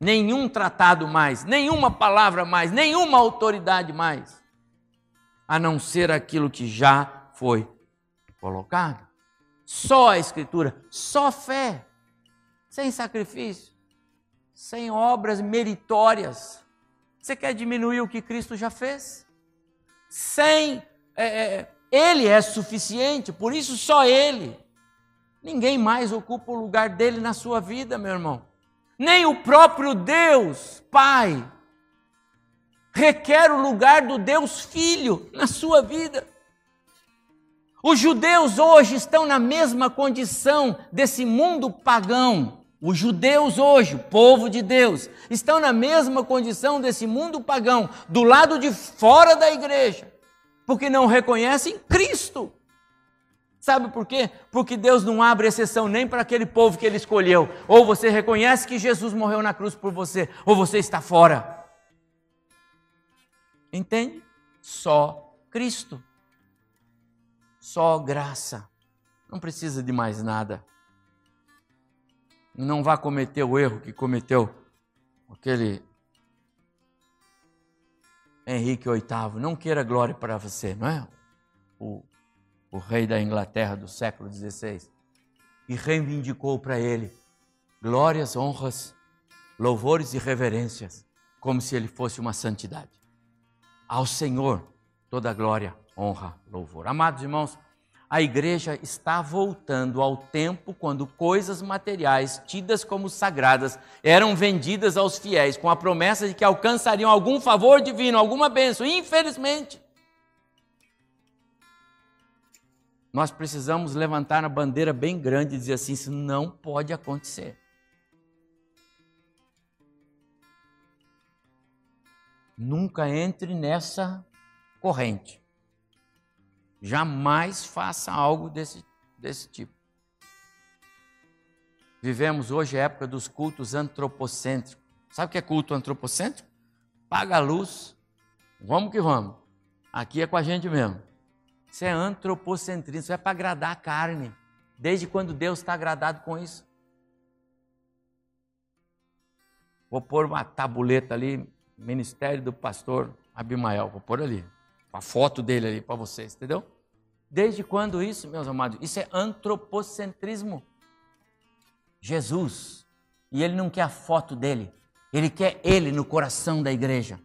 Nenhum tratado mais, nenhuma palavra mais, nenhuma autoridade mais, a não ser aquilo que já foi colocado. Só a Escritura, só fé, sem sacrifício, sem obras meritórias. Você quer diminuir o que Cristo já fez? Sem. É, é, ele é suficiente, por isso só Ele. Ninguém mais ocupa o lugar dele na sua vida, meu irmão. Nem o próprio Deus, Pai, requer o lugar do Deus Filho na sua vida. Os judeus hoje estão na mesma condição desse mundo pagão. Os judeus hoje, povo de Deus, estão na mesma condição desse mundo pagão, do lado de fora da igreja, porque não reconhecem Cristo. Sabe por quê? Porque Deus não abre exceção nem para aquele povo que ele escolheu. Ou você reconhece que Jesus morreu na cruz por você, ou você está fora. Entende? Só Cristo. Só graça. Não precisa de mais nada. não vá cometer o erro que cometeu aquele Henrique VIII. Não queira glória para você, não é? O, o rei da Inglaterra do século XVI. E reivindicou para ele glórias, honras, louvores e reverências, como se ele fosse uma santidade. Ao Senhor toda glória, honra, louvor. Amados irmãos, a igreja está voltando ao tempo quando coisas materiais, tidas como sagradas, eram vendidas aos fiéis com a promessa de que alcançariam algum favor divino, alguma bênção. Infelizmente, nós precisamos levantar a bandeira bem grande e dizer assim: isso não pode acontecer. Nunca entre nessa corrente. Jamais faça algo desse, desse tipo. Vivemos hoje a época dos cultos antropocêntricos. Sabe o que é culto antropocêntrico? Paga a luz, vamos que vamos. Aqui é com a gente mesmo. Isso é antropocentrismo, isso é para agradar a carne. Desde quando Deus está agradado com isso? Vou pôr uma tabuleta ali, Ministério do Pastor Abimael, vou pôr ali a foto dele ali para vocês, entendeu? Desde quando isso, meus amados? Isso é antropocentrismo. Jesus, e ele não quer a foto dele, ele quer ele no coração da igreja.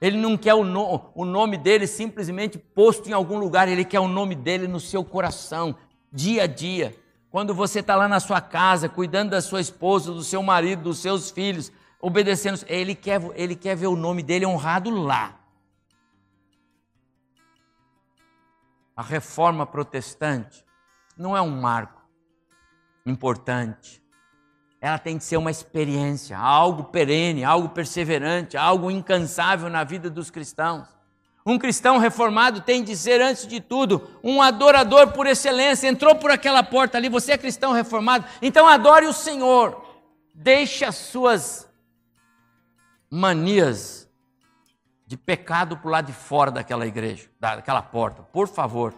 Ele não quer o, no, o nome dele simplesmente posto em algum lugar, ele quer o nome dele no seu coração, dia a dia. Quando você está lá na sua casa, cuidando da sua esposa, do seu marido, dos seus filhos, obedecendo, ele quer, ele quer ver o nome dele honrado lá. A reforma protestante não é um marco importante. Ela tem que ser uma experiência, algo perene, algo perseverante, algo incansável na vida dos cristãos. Um cristão reformado tem de ser, antes de tudo, um adorador por excelência. Entrou por aquela porta ali, você é cristão reformado, então adore o Senhor. Deixe as suas manias de pecado para o lado de fora daquela igreja, daquela porta. Por favor.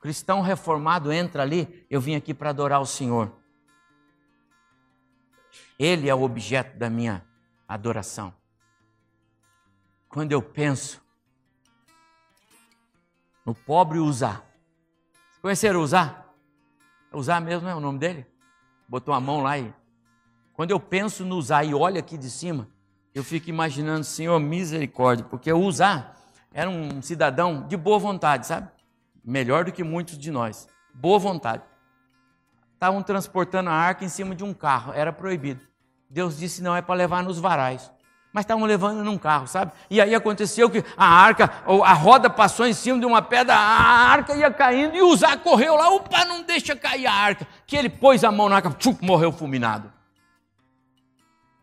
Cristão reformado entra ali, eu vim aqui para adorar o Senhor. Ele é o objeto da minha adoração. Quando eu penso no pobre Usar. Conheceram Usar? Usar mesmo é o nome dele? Botou a mão lá e. Quando eu penso no Usar e olho aqui de cima, eu fico imaginando, Senhor, misericórdia, porque o Uzá era um cidadão de boa vontade, sabe? Melhor do que muitos de nós. Boa vontade. Estavam transportando a arca em cima de um carro, era proibido. Deus disse: não, é para levar nos varais. Mas estavam levando num carro, sabe? E aí aconteceu que a arca, a roda passou em cima de uma pedra, a arca ia caindo e o Uzá correu lá, opa, não deixa cair a arca. Que ele pôs a mão na arca, tchum, morreu fulminado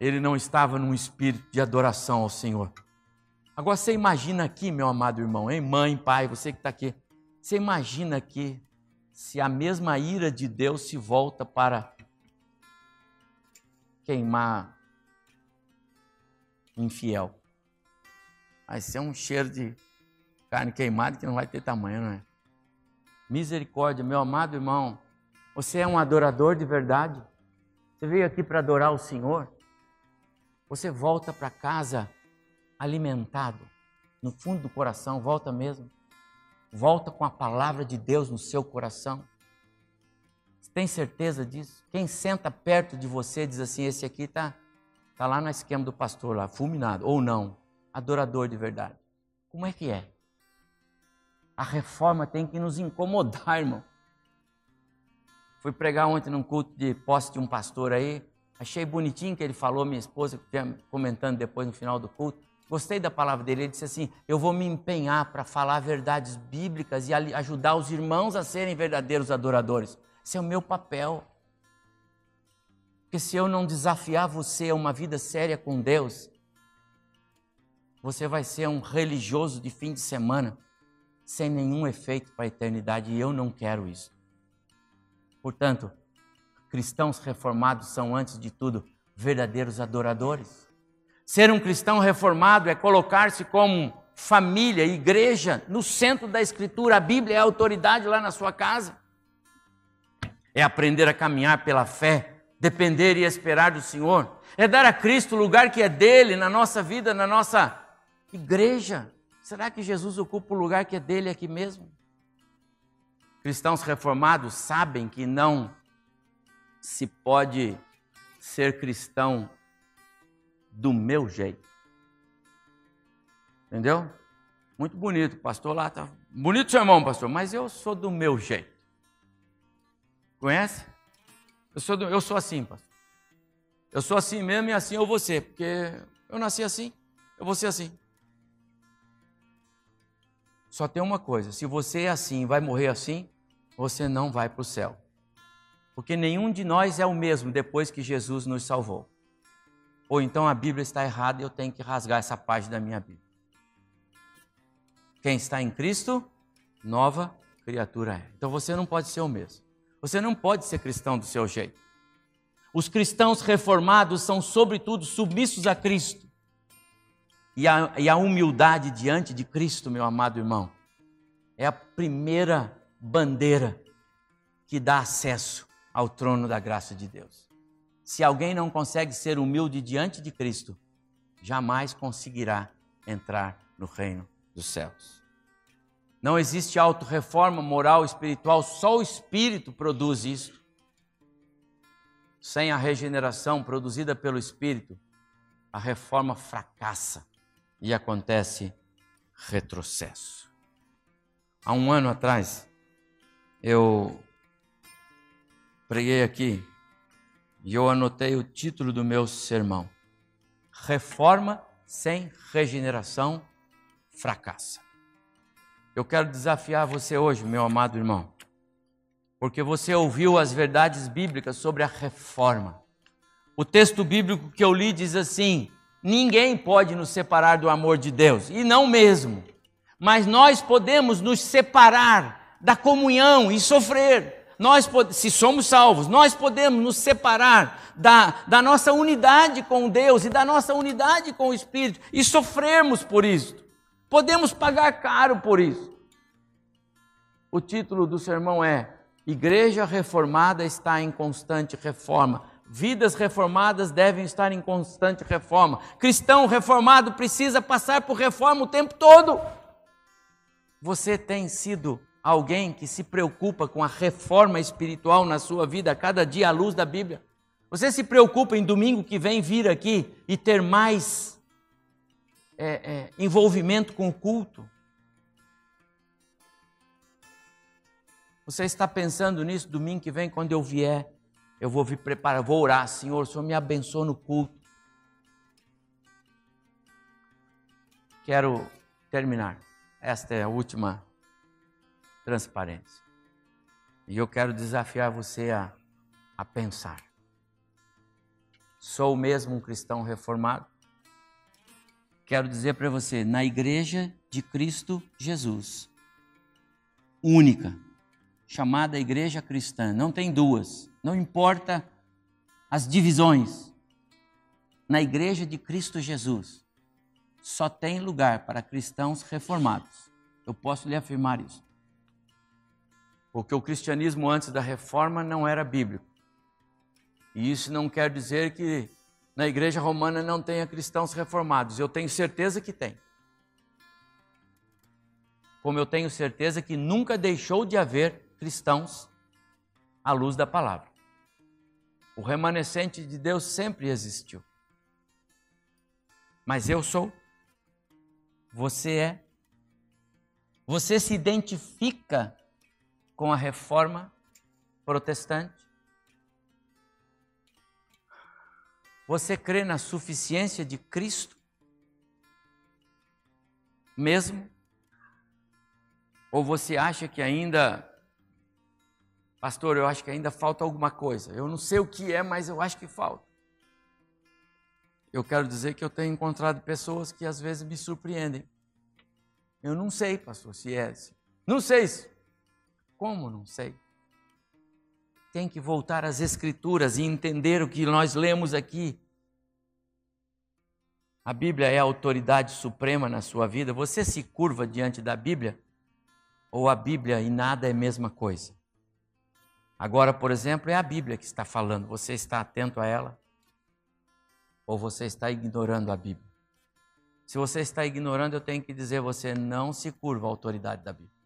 ele não estava num espírito de adoração ao Senhor. Agora você imagina aqui, meu amado irmão, hein? mãe, pai, você que está aqui, você imagina aqui se a mesma ira de Deus se volta para queimar infiel. Vai ser um cheiro de carne queimada que não vai ter tamanho, não é? Misericórdia, meu amado irmão, você é um adorador de verdade? Você veio aqui para adorar o Senhor? Você volta para casa alimentado, no fundo do coração, volta mesmo. Volta com a palavra de Deus no seu coração. Você tem certeza disso? Quem senta perto de você diz assim: esse aqui está tá lá no esquema do pastor, lá, fulminado, ou não, adorador de verdade. Como é que é? A reforma tem que nos incomodar, irmão. Fui pregar ontem num culto de posse de um pastor aí, Achei bonitinho que ele falou, minha esposa, comentando depois no final do culto. Gostei da palavra dele. Ele disse assim: Eu vou me empenhar para falar verdades bíblicas e ajudar os irmãos a serem verdadeiros adoradores. Esse é o meu papel. Porque se eu não desafiar você a uma vida séria com Deus, você vai ser um religioso de fim de semana, sem nenhum efeito para a eternidade, e eu não quero isso. Portanto, cristãos reformados são, antes de tudo, verdadeiros adoradores. Ser um cristão reformado é colocar-se como família, igreja, no centro da Escritura. A Bíblia é a autoridade lá na sua casa. É aprender a caminhar pela fé depender e esperar do Senhor. É dar a Cristo o lugar que é dele na nossa vida, na nossa igreja. Será que Jesus ocupa o lugar que é dele aqui mesmo? Cristãos reformados sabem que não se pode ser cristão do meu jeito. Entendeu? Muito bonito, pastor lá tá bonito irmão, pastor, mas eu sou do meu jeito. Conhece? Eu sou, do, eu sou assim, pastor. Eu sou assim mesmo e assim eu vou ser, porque eu nasci assim, eu vou ser assim. Só tem uma coisa: se você é assim, vai morrer assim, você não vai para o céu. Porque nenhum de nós é o mesmo depois que Jesus nos salvou. Ou então a Bíblia está errada e eu tenho que rasgar essa página da minha Bíblia. Quem está em Cristo, nova criatura é. Então você não pode ser o mesmo. Você não pode ser cristão do seu jeito. Os cristãos reformados são, sobretudo, submissos a Cristo. E a, e a humildade diante de Cristo, meu amado irmão, é a primeira bandeira que dá acesso ao trono da graça de Deus. Se alguém não consegue ser humilde diante de Cristo, jamais conseguirá entrar no reino dos céus. Não existe auto-reforma moral espiritual, só o Espírito produz isso. Sem a regeneração produzida pelo Espírito, a reforma fracassa e acontece retrocesso. Há um ano atrás, eu preguei aqui e eu anotei o título do meu sermão: Reforma sem regeneração fracassa. Eu quero desafiar você hoje, meu amado irmão, porque você ouviu as verdades bíblicas sobre a reforma. O texto bíblico que eu li diz assim: ninguém pode nos separar do amor de Deus, e não mesmo, mas nós podemos nos separar da comunhão e sofrer nós, se somos salvos, nós podemos nos separar da, da nossa unidade com Deus e da nossa unidade com o Espírito e sofrermos por isso. Podemos pagar caro por isso. O título do sermão é Igreja Reformada está em constante reforma. Vidas reformadas devem estar em constante reforma. Cristão reformado precisa passar por reforma o tempo todo. Você tem sido alguém que se preocupa com a reforma espiritual na sua vida cada dia à luz da Bíblia? Você se preocupa em domingo que vem vir aqui e ter mais é, é, envolvimento com o culto? Você está pensando nisso domingo que vem, quando eu vier, eu vou vir preparar, vou orar, Senhor, o Senhor me abençoe no culto. Quero terminar. Esta é a última transparência. E eu quero desafiar você a, a pensar. Sou mesmo um cristão reformado? Quero dizer para você, na igreja de Cristo Jesus, única, chamada igreja cristã, não tem duas, não importa as divisões. Na igreja de Cristo Jesus, só tem lugar para cristãos reformados. Eu posso lhe afirmar isso. Porque o cristianismo antes da reforma não era bíblico. E isso não quer dizer que na igreja romana não tenha cristãos reformados. Eu tenho certeza que tem. Como eu tenho certeza que nunca deixou de haver cristãos à luz da palavra. O remanescente de Deus sempre existiu. Mas eu sou, você é, você se identifica com a reforma protestante? Você crê na suficiência de Cristo? Mesmo? Ou você acha que ainda, pastor, eu acho que ainda falta alguma coisa? Eu não sei o que é, mas eu acho que falta. Eu quero dizer que eu tenho encontrado pessoas que às vezes me surpreendem. Eu não sei, pastor, se é. Não sei se como? Não sei. Tem que voltar às Escrituras e entender o que nós lemos aqui. A Bíblia é a autoridade suprema na sua vida. Você se curva diante da Bíblia? Ou a Bíblia e nada é a mesma coisa? Agora, por exemplo, é a Bíblia que está falando. Você está atento a ela? Ou você está ignorando a Bíblia? Se você está ignorando, eu tenho que dizer: você não se curva à autoridade da Bíblia.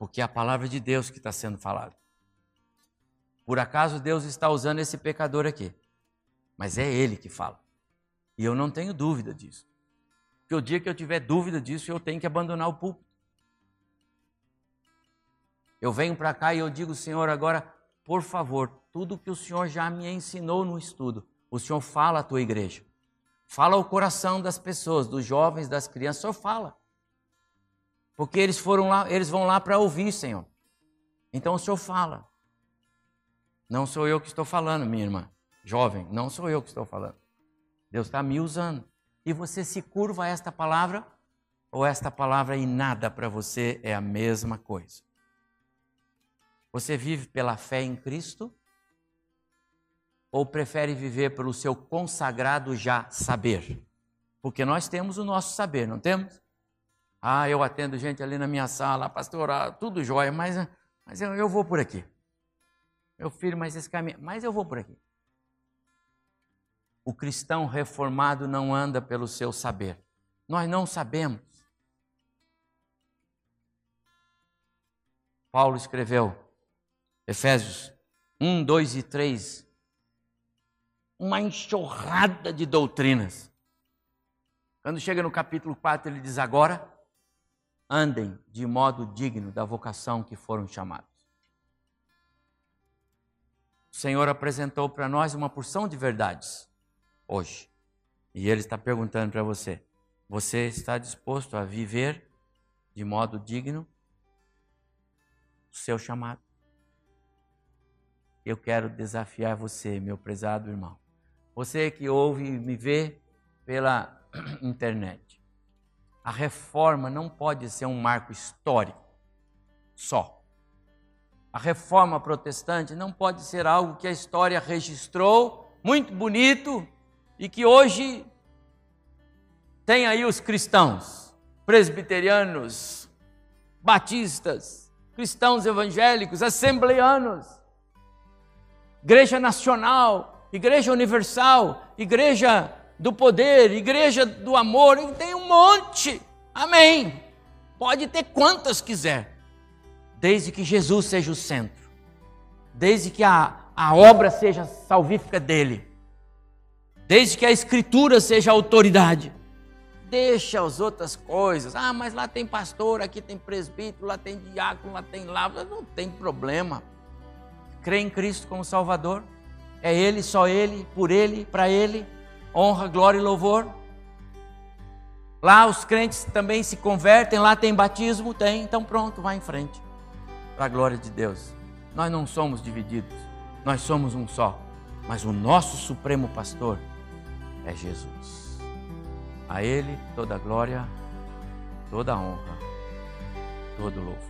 Porque é a palavra de Deus que está sendo falada. Por acaso Deus está usando esse pecador aqui? Mas é Ele que fala. E eu não tenho dúvida disso. Porque o dia que eu tiver dúvida disso, eu tenho que abandonar o púlpito. Eu venho para cá e eu digo, Senhor, agora, por favor, tudo que o Senhor já me ensinou no estudo, o Senhor fala à tua igreja. Fala ao coração das pessoas, dos jovens, das crianças, Senhor fala. Porque eles foram lá, eles vão lá para ouvir, Senhor. Então o Senhor fala. Não sou eu que estou falando, minha irmã. Jovem, não sou eu que estou falando. Deus está me usando. E você se curva a esta palavra? Ou esta palavra e nada para você é a mesma coisa? Você vive pela fé em Cristo? Ou prefere viver pelo seu consagrado já saber? Porque nós temos o nosso saber, não temos? Ah, eu atendo gente ali na minha sala, pastoral, tudo jóia, mas, mas eu, eu vou por aqui. Meu filho, mas esse caminho. Mas eu vou por aqui. O cristão reformado não anda pelo seu saber. Nós não sabemos. Paulo escreveu, Efésios 1, 2 e 3, uma enxurrada de doutrinas. Quando chega no capítulo 4, ele diz: Agora andem de modo digno da vocação que foram chamados. O Senhor apresentou para nós uma porção de verdades hoje. E Ele está perguntando para você: você está disposto a viver de modo digno o seu chamado? Eu quero desafiar você, meu prezado irmão. Você que ouve e me vê pela internet. A reforma não pode ser um marco histórico só. A reforma protestante não pode ser algo que a história registrou, muito bonito, e que hoje tem aí os cristãos, presbiterianos, batistas, cristãos evangélicos, assembleanos, igreja nacional, igreja universal, igreja do poder, igreja do amor, tem um monte. Amém. Pode ter quantas quiser desde que Jesus seja o centro, desde que a, a obra seja salvífica dele, desde que a Escritura seja a autoridade. Deixa as outras coisas. Ah, mas lá tem pastor, aqui tem presbítero, lá tem diácono, lá tem lava. Não tem problema. Crê em Cristo como Salvador. É Ele, só Ele, por Ele, para Ele. Honra, glória e louvor. Lá os crentes também se convertem, lá tem batismo, tem, então pronto, vai em frente para a glória de Deus. Nós não somos divididos, nós somos um só, mas o nosso supremo pastor é Jesus. A Ele toda a glória, toda a honra, todo o louvor.